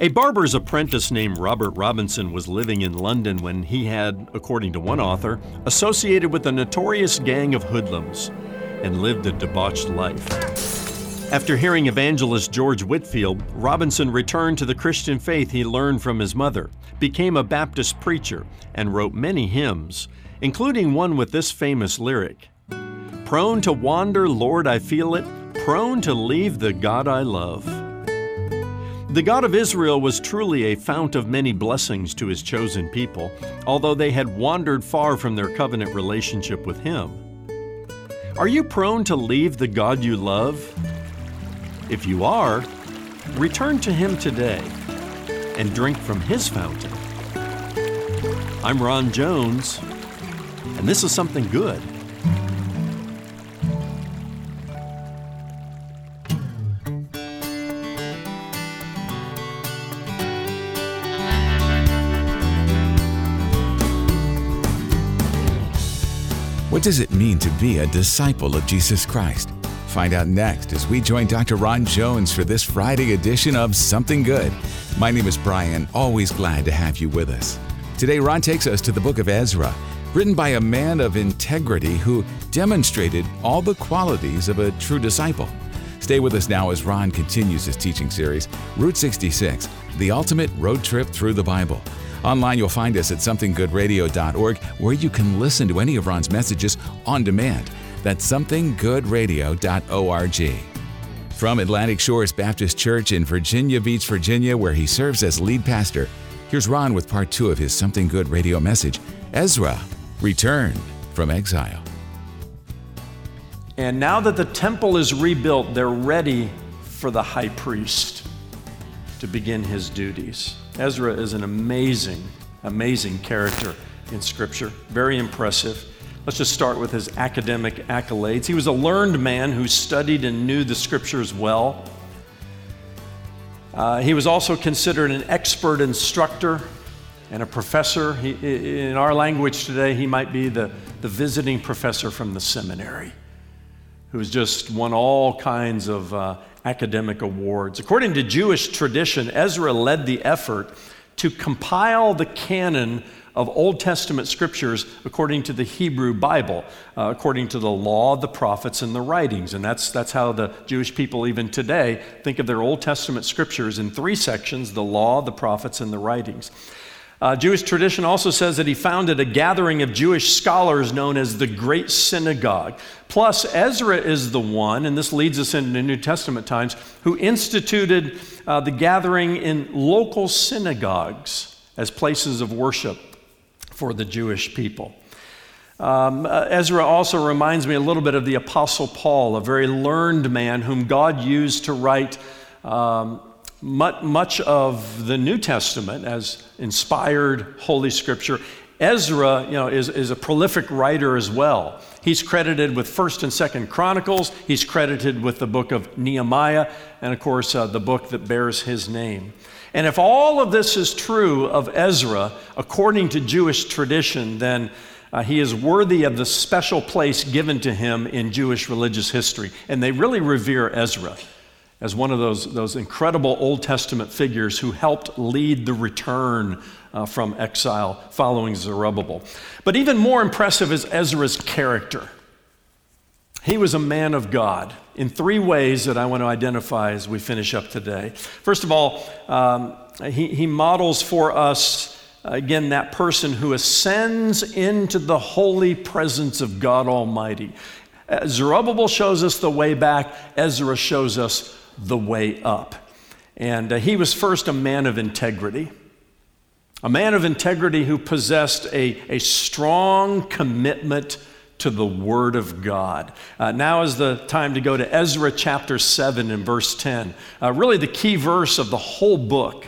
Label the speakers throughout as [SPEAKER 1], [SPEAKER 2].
[SPEAKER 1] A barber's apprentice named Robert Robinson was living in London when he had, according to one author, associated with a notorious gang of hoodlums and lived a debauched life. After hearing evangelist George Whitefield, Robinson returned to the Christian faith he learned from his mother, became a Baptist preacher, and wrote many hymns, including one with this famous lyric Prone to wander, Lord, I feel it, prone to leave the God I love. The God of Israel was truly a fount of many blessings to his chosen people, although they had wandered far from their covenant relationship with him. Are you prone to leave the God you love? If you are, return to him today and drink from his fountain. I'm Ron Jones, and this is something good.
[SPEAKER 2] Does it mean to be a disciple of Jesus Christ? Find out next as we join Dr. Ron Jones for this Friday edition of Something Good. My name is Brian, always glad to have you with us. Today, Ron takes us to the book of Ezra, written by a man of integrity who demonstrated all the qualities of a true disciple. Stay with us now as Ron continues his teaching series, Route 66, the ultimate road trip through the Bible. Online, you'll find us at somethinggoodradio.org, where you can listen to any of Ron's messages on demand. That's somethinggoodradio.org. From Atlantic Shores Baptist Church in Virginia Beach, Virginia, where he serves as lead pastor, here's Ron with part two of his Something Good radio message Ezra, Return from Exile.
[SPEAKER 1] And now that the temple is rebuilt, they're ready for the high priest to begin his duties. Ezra is an amazing, amazing character in Scripture, very impressive. Let's just start with his academic accolades. He was a learned man who studied and knew the Scriptures well. Uh, he was also considered an expert instructor and a professor. He, in our language today, he might be the, the visiting professor from the seminary who's just won all kinds of uh, academic awards. According to Jewish tradition, Ezra led the effort to compile the canon of Old Testament scriptures according to the Hebrew Bible, uh, according to the law, the prophets, and the writings. And that's, that's how the Jewish people, even today, think of their Old Testament scriptures in three sections the law, the prophets, and the writings. Uh, Jewish tradition also says that he founded a gathering of Jewish scholars known as the Great Synagogue. Plus, Ezra is the one, and this leads us into New Testament times, who instituted uh, the gathering in local synagogues as places of worship for the Jewish people. Um, uh, Ezra also reminds me a little bit of the Apostle Paul, a very learned man whom God used to write. Um, much of the New Testament as inspired Holy Scripture. Ezra, you know, is, is a prolific writer as well. He's credited with First and Second Chronicles. He's credited with the book of Nehemiah, and of course, uh, the book that bears his name. And if all of this is true of Ezra, according to Jewish tradition, then uh, he is worthy of the special place given to him in Jewish religious history. And they really revere Ezra as one of those, those incredible Old Testament figures who helped lead the return uh, from exile following Zerubbabel. But even more impressive is Ezra's character. He was a man of God in three ways that I want to identify as we finish up today. First of all, um, he, he models for us, again, that person who ascends into the holy presence of God Almighty. Zerubbabel shows us the way back, Ezra shows us the way up. And uh, he was first a man of integrity, a man of integrity who possessed a, a strong commitment to the Word of God. Uh, now is the time to go to Ezra chapter 7 and verse 10. Uh, really, the key verse of the whole book,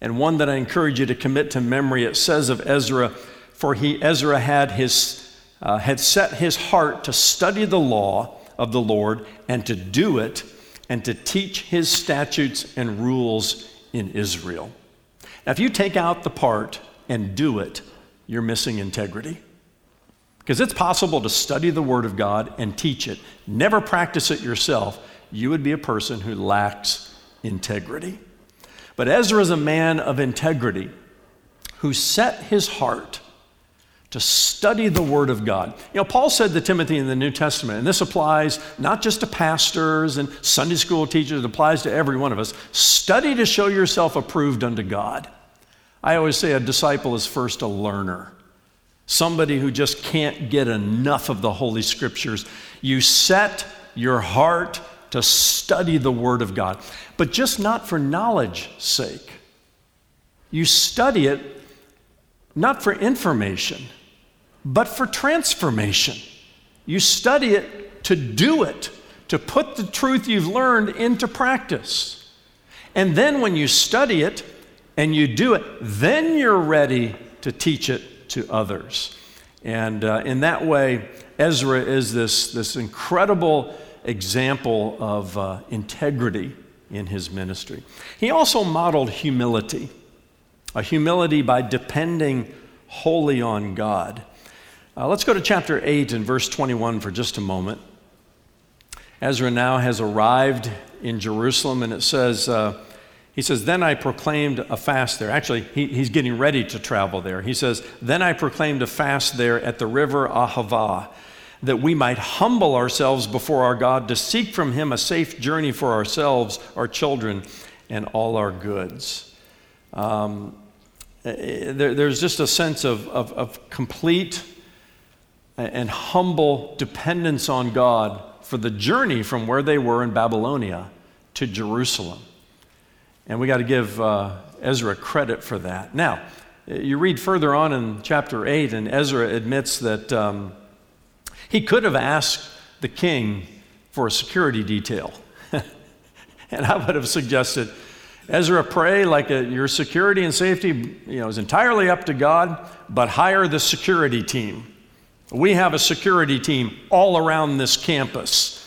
[SPEAKER 1] and one that I encourage you to commit to memory. It says of Ezra, For he, Ezra, had, his, uh, had set his heart to study the law of the Lord and to do it and to teach his statutes and rules in Israel. Now, if you take out the part and do it, you're missing integrity. Because it's possible to study the Word of God and teach it, never practice it yourself, you would be a person who lacks integrity. But Ezra is a man of integrity who set his heart to study the Word of God. You know, Paul said to Timothy in the New Testament, and this applies not just to pastors and Sunday school teachers, it applies to every one of us study to show yourself approved unto God. I always say a disciple is first a learner, somebody who just can't get enough of the Holy Scriptures. You set your heart to study the Word of God, but just not for knowledge's sake. You study it not for information but for transformation. You study it to do it, to put the truth you've learned into practice. And then when you study it and you do it, then you're ready to teach it to others. And uh, in that way, Ezra is this, this incredible example of uh, integrity in his ministry. He also modeled humility, a humility by depending wholly on God. Uh, let's go to chapter 8 and verse 21 for just a moment. Ezra now has arrived in Jerusalem, and it says, uh, he says, Then I proclaimed a fast there. Actually, he, he's getting ready to travel there. He says, Then I proclaimed a fast there at the river Ahava, that we might humble ourselves before our God to seek from him a safe journey for ourselves, our children, and all our goods. Um, eh, there, there's just a sense of, of, of complete and humble dependence on God for the journey from where they were in Babylonia to Jerusalem. And we got to give uh, Ezra credit for that. Now, you read further on in chapter 8, and Ezra admits that um, he could have asked the king for a security detail. and I would have suggested, Ezra, pray like a, your security and safety you know, is entirely up to God, but hire the security team. We have a security team all around this campus.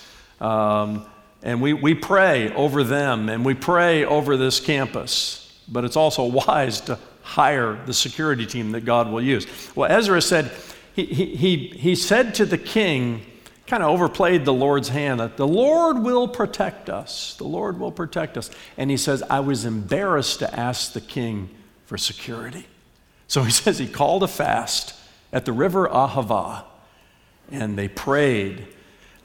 [SPEAKER 1] Um, and we, we pray over them and we pray over this campus. But it's also wise to hire the security team that God will use. Well, Ezra said, he, he, he said to the king, kind of overplayed the Lord's hand, that the Lord will protect us. The Lord will protect us. And he says, I was embarrassed to ask the king for security. So he says he called a fast at the river Ahava, and they prayed.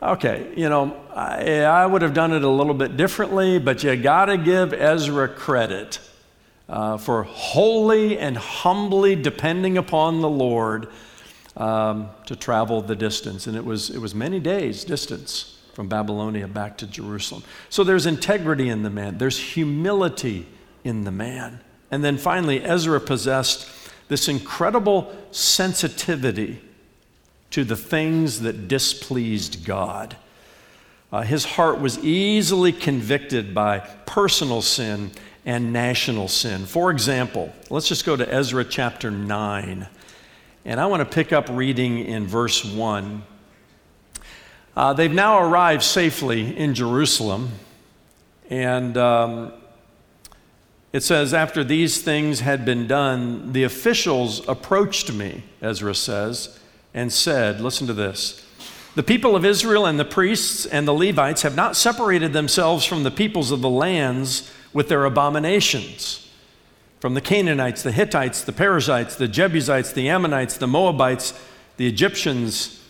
[SPEAKER 1] Okay, you know, I, I would have done it a little bit differently, but you got to give Ezra credit uh, for wholly and humbly depending upon the Lord um, to travel the distance. And it was, it was many days' distance from Babylonia back to Jerusalem. So there's integrity in the man, there's humility in the man. And then finally, Ezra possessed this incredible sensitivity to the things that displeased God. Uh, his heart was easily convicted by personal sin and national sin. For example, let's just go to Ezra chapter 9. And I want to pick up reading in verse 1. Uh, they've now arrived safely in Jerusalem. And um, it says, After these things had been done, the officials approached me, Ezra says, and said, Listen to this. The people of Israel and the priests and the Levites have not separated themselves from the peoples of the lands with their abominations. From the Canaanites, the Hittites, the Perizzites, the Jebusites, the Ammonites, the Moabites, the Egyptians,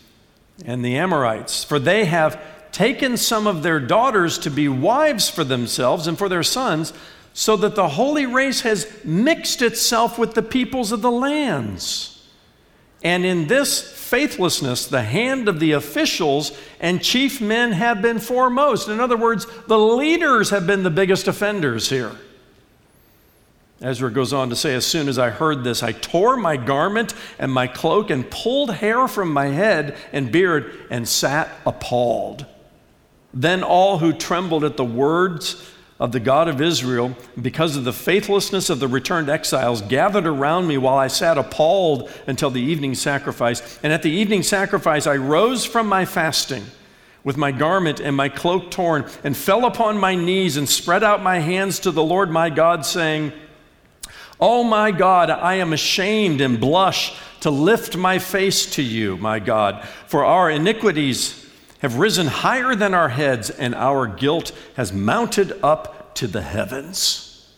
[SPEAKER 1] and the Amorites. For they have taken some of their daughters to be wives for themselves and for their sons so that the holy race has mixed itself with the peoples of the lands. And in this faithlessness, the hand of the officials and chief men have been foremost. In other words, the leaders have been the biggest offenders here. Ezra goes on to say, As soon as I heard this, I tore my garment and my cloak and pulled hair from my head and beard and sat appalled. Then all who trembled at the words of the God of Israel, because of the faithlessness of the returned exiles, gathered around me while I sat appalled until the evening sacrifice. And at the evening sacrifice, I rose from my fasting with my garment and my cloak torn, and fell upon my knees and spread out my hands to the Lord my God, saying, Oh my God, I am ashamed and blush to lift my face to you, my God, for our iniquities have risen higher than our heads, and our guilt has mounted up to the heavens.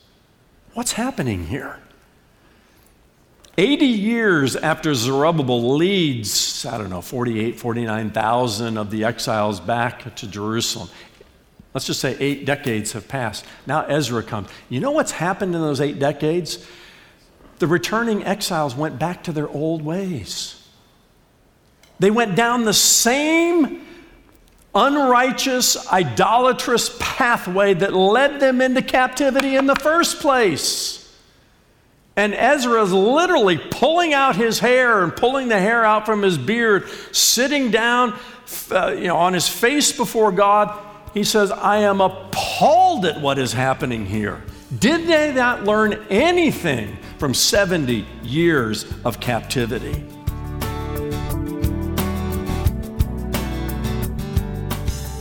[SPEAKER 1] What's happening here? 80 years after Zerubbabel leads, I don't know, 48, 49,000 of the exiles back to Jerusalem. Let's just say eight decades have passed. Now Ezra comes. You know what's happened in those eight decades? The returning exiles went back to their old ways. They went down the same unrighteous, idolatrous pathway that led them into captivity in the first place. And Ezra is literally pulling out his hair and pulling the hair out from his beard, sitting down uh, you know, on his face before God. He says, I am appalled at what is happening here. Did they not learn anything from 70 years of captivity?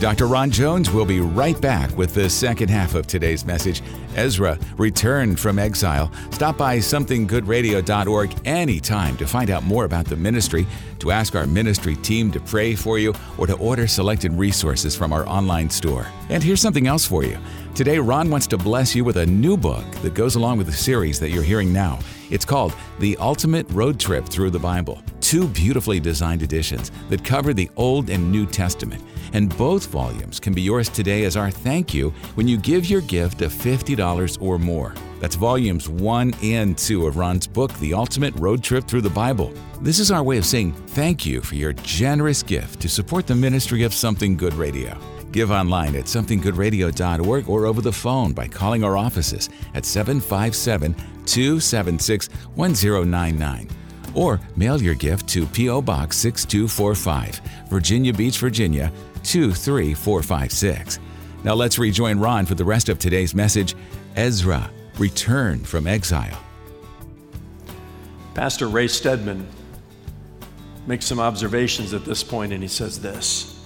[SPEAKER 2] Dr. Ron Jones will be right back with the second half of today's message. Ezra returned from exile. Stop by somethinggoodradio.org anytime to find out more about the ministry, to ask our ministry team to pray for you, or to order selected resources from our online store. And here's something else for you. Today, Ron wants to bless you with a new book that goes along with the series that you're hearing now. It's called The Ultimate Road Trip Through the Bible. Two beautifully designed editions that cover the Old and New Testament and both volumes can be yours today as our thank you when you give your gift of $50 or more. That's volumes 1 and 2 of Ron's book, The Ultimate Road Trip Through the Bible. This is our way of saying thank you for your generous gift to support the ministry of Something Good Radio. Give online at somethinggoodradio.org or over the phone by calling our offices at 757 276 1099 or mail your gift to P.O. Box 6245, Virginia Beach, Virginia 23456. Now let's rejoin Ron for the rest of today's message Ezra, Return from Exile.
[SPEAKER 1] Pastor Ray Stedman makes some observations at this point, and he says this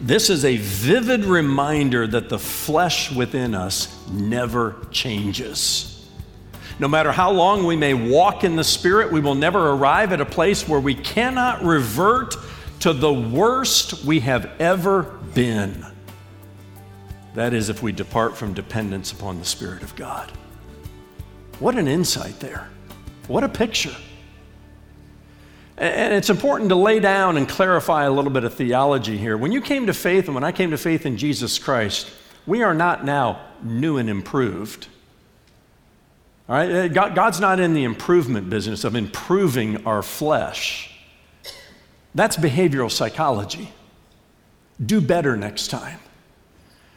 [SPEAKER 1] This is a vivid reminder that the flesh within us never changes. No matter how long we may walk in the Spirit, we will never arrive at a place where we cannot revert to the worst we have ever been. That is, if we depart from dependence upon the Spirit of God. What an insight there. What a picture. And it's important to lay down and clarify a little bit of theology here. When you came to faith and when I came to faith in Jesus Christ, we are not now new and improved. All right? Uh, God's not in the improvement business of improving our flesh. That's behavioral psychology. Do better next time.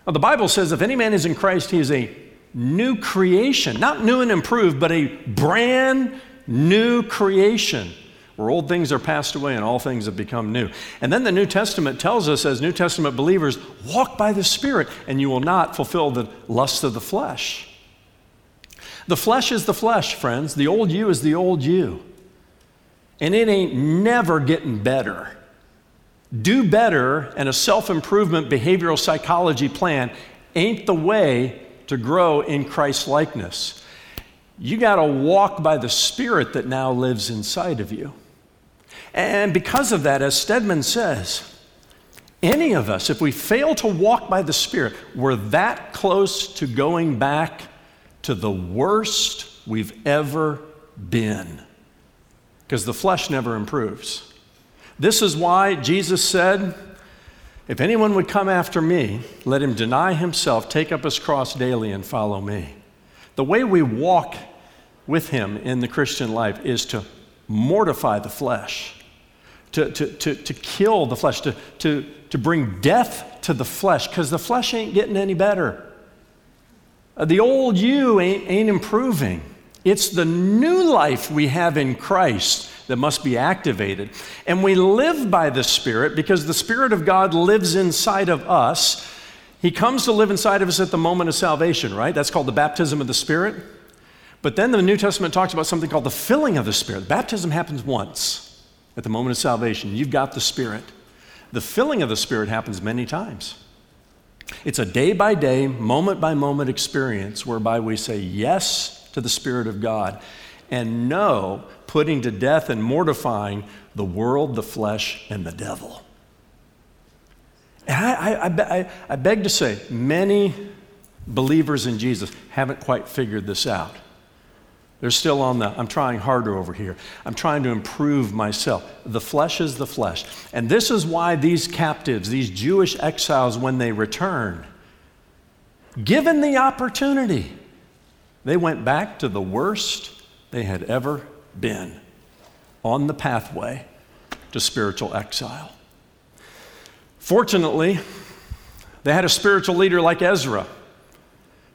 [SPEAKER 1] Well, the Bible says if any man is in Christ, he is a new creation. Not new and improved, but a brand new creation where old things are passed away and all things have become new. And then the New Testament tells us, as New Testament believers, walk by the Spirit and you will not fulfill the lusts of the flesh. The flesh is the flesh, friends. The old you is the old you. And it ain't never getting better. Do better and a self improvement behavioral psychology plan ain't the way to grow in Christ likeness. You got to walk by the Spirit that now lives inside of you. And because of that, as Stedman says, any of us, if we fail to walk by the Spirit, we're that close to going back to the worst we've ever been because the flesh never improves. This is why Jesus said, If anyone would come after me, let him deny himself, take up his cross daily, and follow me. The way we walk with him in the Christian life is to mortify the flesh, to, to, to, to kill the flesh, to, to, to bring death to the flesh, because the flesh ain't getting any better. The old you ain't, ain't improving. It's the new life we have in Christ that must be activated. And we live by the Spirit because the Spirit of God lives inside of us. He comes to live inside of us at the moment of salvation, right? That's called the baptism of the Spirit. But then the New Testament talks about something called the filling of the Spirit. Baptism happens once at the moment of salvation. You've got the Spirit. The filling of the Spirit happens many times. It's a day by day, moment by moment experience whereby we say yes to the Spirit of God. And no, putting to death and mortifying the world, the flesh, and the devil. And I, I, I, I beg to say, many believers in Jesus haven't quite figured this out. They're still on the, I'm trying harder over here. I'm trying to improve myself. The flesh is the flesh. And this is why these captives, these Jewish exiles, when they return, given the opportunity, they went back to the worst they had ever been on the pathway to spiritual exile. Fortunately, they had a spiritual leader like Ezra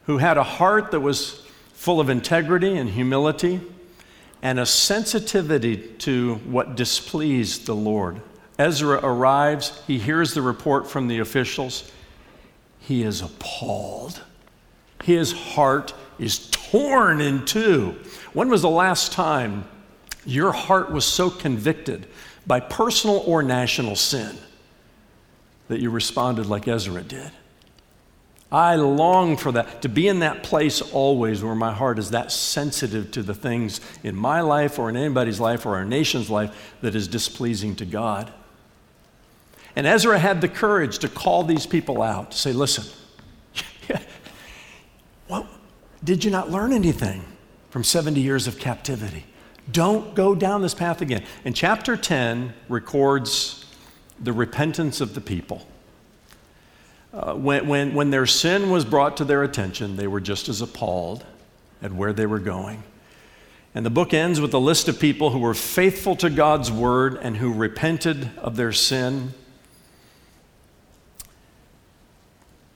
[SPEAKER 1] who had a heart that was full of integrity and humility and a sensitivity to what displeased the Lord. Ezra arrives, he hears the report from the officials. He is appalled. His heart is torn in two. When was the last time your heart was so convicted by personal or national sin that you responded like Ezra did? I long for that, to be in that place always where my heart is that sensitive to the things in my life or in anybody's life or our nation's life that is displeasing to God. And Ezra had the courage to call these people out, to say, listen, well, did you not learn anything from 70 years of captivity? Don't go down this path again. And chapter 10 records the repentance of the people. Uh, when, when, when their sin was brought to their attention, they were just as appalled at where they were going. And the book ends with a list of people who were faithful to God's word and who repented of their sin.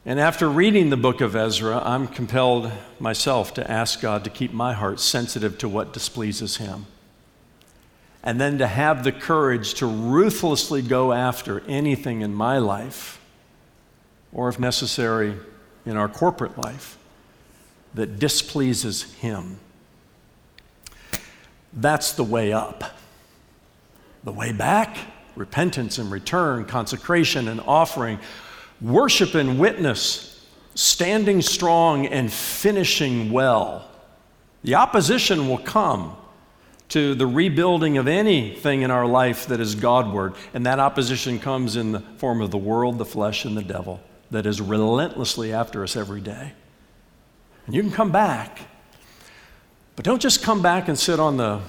[SPEAKER 1] And after reading the book of Ezra, I'm compelled myself to ask God to keep my heart sensitive to what displeases Him. And then to have the courage to ruthlessly go after anything in my life or if necessary, in our corporate life that displeases Him. That's the way up. The way back, repentance and return, consecration and offering, worship and witness, standing strong and finishing well. The opposition will come to the rebuilding of anything in our life that is Godward, and that opposition comes in the form of the world, the flesh, and the devil that is relentlessly after us every day. And you can come back, but don't just come back and sit on the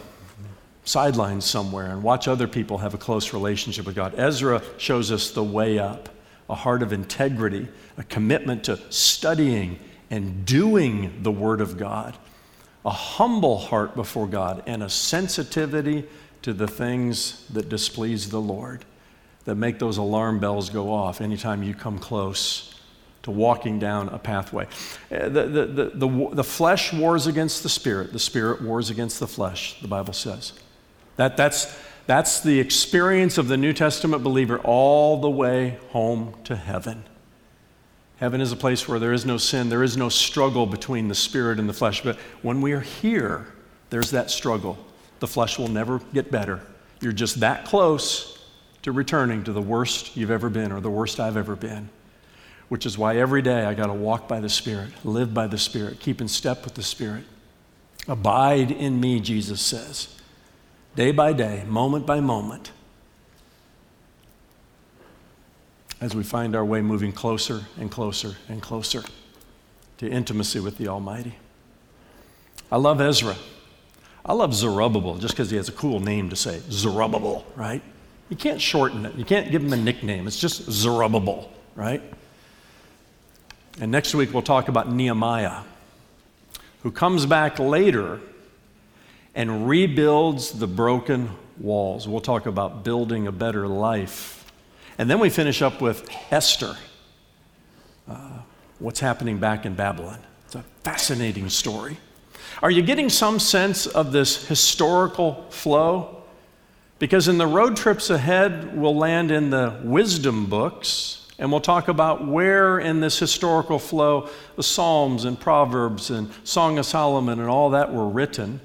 [SPEAKER 1] sidelines somewhere and watch other people have a close relationship with God. Ezra shows us the way up a heart of integrity, a commitment to studying and doing the Word of God, a humble heart before God, and a sensitivity to the things that displease the Lord that make those alarm bells go off anytime you come close to walking down a pathway. Uh, the, the, the, the, the flesh wars against the spirit, the spirit wars against the flesh, the Bible says. That, that's, that's the experience of the New Testament believer all the way home to heaven. Heaven is a place where there is no sin, there is no struggle between the spirit and the flesh. But when we are here, there's that struggle. The flesh will never get better. You're just that close to returning to the worst you've ever been or the worst I've ever been. Which is why every day I got to walk by the Spirit, live by the Spirit, keep in step with the Spirit. Abide in me, Jesus says. Day by day, moment by moment, as we find our way moving closer and closer and closer to intimacy with the Almighty. I love Ezra. I love Zerubbabel just because he has a cool name to say, Zerubbabel, right? You can't shorten it. You can't give him a nickname. It's just Zerubbabel, right? And next week we'll talk about Nehemiah, who comes back later and rebuilds the broken walls. We'll talk about building a better life. And then we finish up with Esther, uh, what's happening back in Babylon. It's a fascinating story. Are you getting some sense of this historical flow? Because in the road trips ahead, we'll land in the wisdom books and we'll talk about where in this historical flow the Psalms and Proverbs and Song of Solomon and all that were written.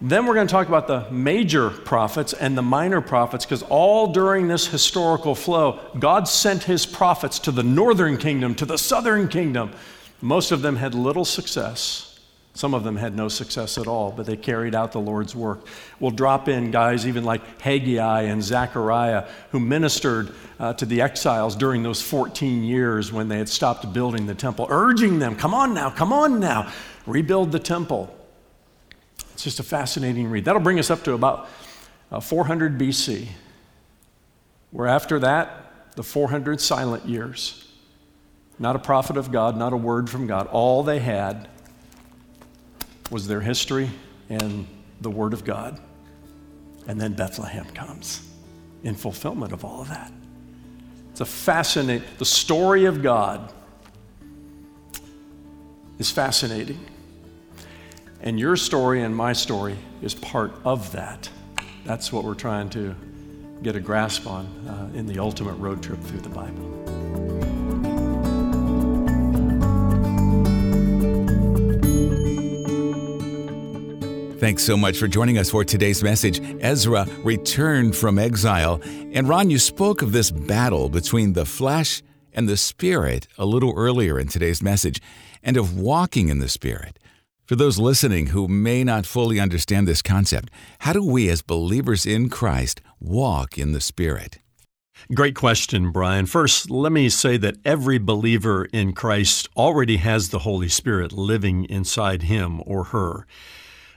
[SPEAKER 1] Then we're going to talk about the major prophets and the minor prophets because all during this historical flow, God sent his prophets to the northern kingdom, to the southern kingdom. Most of them had little success Some of them had no success at all, but they carried out the Lord's work. We'll drop in guys even like Haggai and Zechariah, who ministered uh, to the exiles during those 14 years when they had stopped building the temple, urging them, come on now, come on now, rebuild the temple. It's just a fascinating read. That'll bring us up to about uh, 400 BC, where after that, the 400 silent years, not a prophet of God, not a word from God, all they had was their history and the Word of God. And then Bethlehem comes in fulfillment of all of that. It's a fascinating, the story of God is fascinating. And your story and my story is part of that. That's what we're trying to get a grasp on uh, in the ultimate road trip through the Bible.
[SPEAKER 2] Thanks so much for joining us for today's message. Ezra returned from exile. And Ron, you spoke of this battle between the flesh and the spirit a little earlier in today's message, and of walking in the spirit. For those listening who may not fully understand this concept, how do we as believers in Christ walk in the spirit?
[SPEAKER 1] Great question, Brian. First, let me say that every believer in Christ already has the Holy Spirit living inside him or her.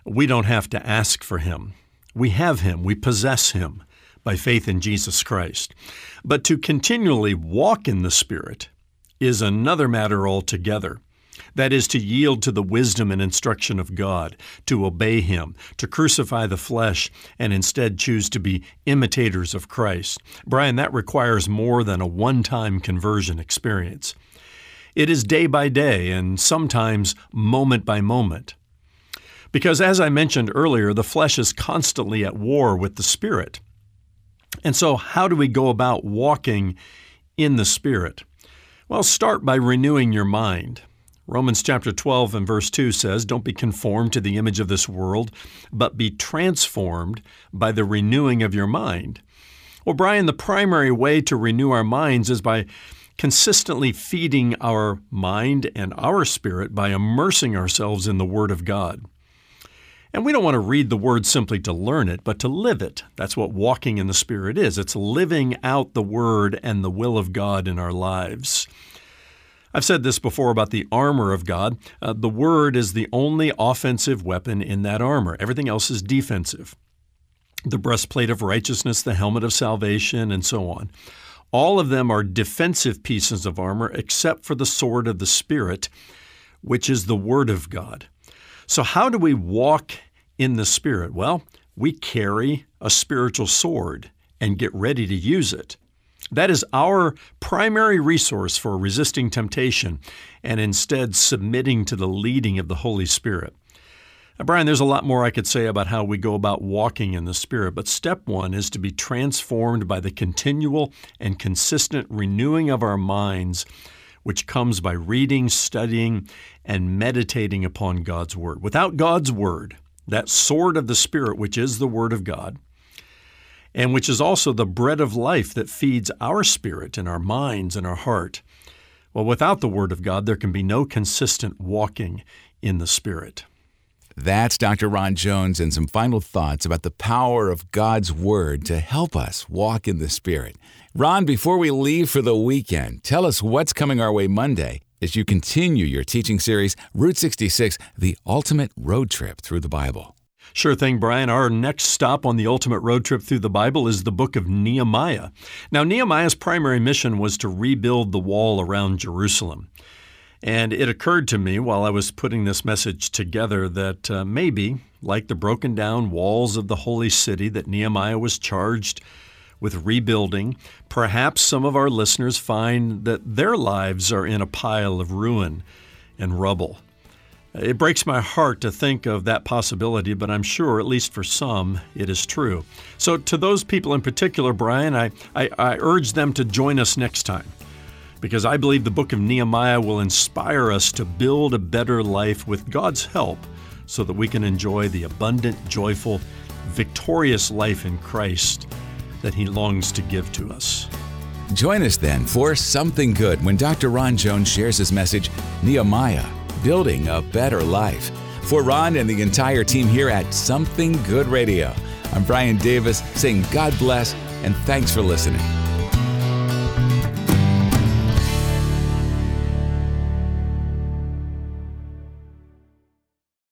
[SPEAKER 1] We don't have to ask for Him. We have Him, we possess Him by faith in Jesus Christ. But to continually walk in the Spirit is another matter altogether. That is to yield to the wisdom and instruction of God, to obey Him, to crucify the flesh, and instead choose to be imitators of Christ. Brian, that requires more than a one time conversion experience. It is day by day and sometimes moment by moment. Because as I mentioned earlier, the flesh is constantly at war with the spirit. And so, how do we go about walking in the spirit? Well, start by renewing your mind. Romans chapter 12 and verse 2 says, Don't be conformed to the image of this world, but be transformed by the renewing of your mind. Well, Brian, the primary way to renew our minds is by consistently feeding our mind and our spirit by immersing ourselves in the Word of God. And we don't want to read the Word simply to learn it, but to live it. That's what walking in the Spirit is it's living out the Word and the will of God in our lives. I've said this before about the armor of God. Uh, the Word is the only offensive weapon in that armor, everything else is defensive. The breastplate of righteousness, the helmet of salvation, and so on. All of them are defensive pieces of armor except for the sword of the Spirit, which is the Word of God. So, how do we walk in the Spirit? Well, we carry a spiritual sword and get ready to use it. That is our primary resource for resisting temptation and instead submitting to the leading of the Holy Spirit. Now, Brian, there's a lot more I could say about how we go about walking in the Spirit, but step one is to be transformed by the continual and consistent renewing of our minds which comes by reading, studying, and meditating upon God's Word. Without God's Word, that sword of the Spirit, which is the Word of God, and which is also the bread of life that feeds our spirit and our minds and our heart. Well, without the Word of God, there can be no consistent walking in the Spirit.
[SPEAKER 2] That's Dr. Ron Jones and some final thoughts about the power of God's Word to help us walk in the Spirit. Ron, before we leave for the weekend, tell us what's coming our way Monday as you continue your teaching series, Route 66 The Ultimate Road Trip Through the Bible.
[SPEAKER 1] Sure thing, Brian. Our next stop on the ultimate road trip through the Bible is the book of Nehemiah. Now, Nehemiah's primary mission was to rebuild the wall around Jerusalem. And it occurred to me while I was putting this message together that uh, maybe, like the broken down walls of the holy city that Nehemiah was charged with rebuilding, perhaps some of our listeners find that their lives are in a pile of ruin and rubble. It breaks my heart to think of that possibility, but I'm sure, at least for some, it is true. So, to those people in particular, Brian, I, I, I urge them to join us next time because I believe the book of Nehemiah will inspire us to build a better life with God's help so that we can enjoy the abundant, joyful, victorious life in Christ that He longs to give to us.
[SPEAKER 2] Join us then for Something Good when Dr. Ron Jones shares his message, Nehemiah Building a Better Life. For Ron and the entire team here at Something Good Radio, I'm Brian Davis saying God bless and thanks for listening.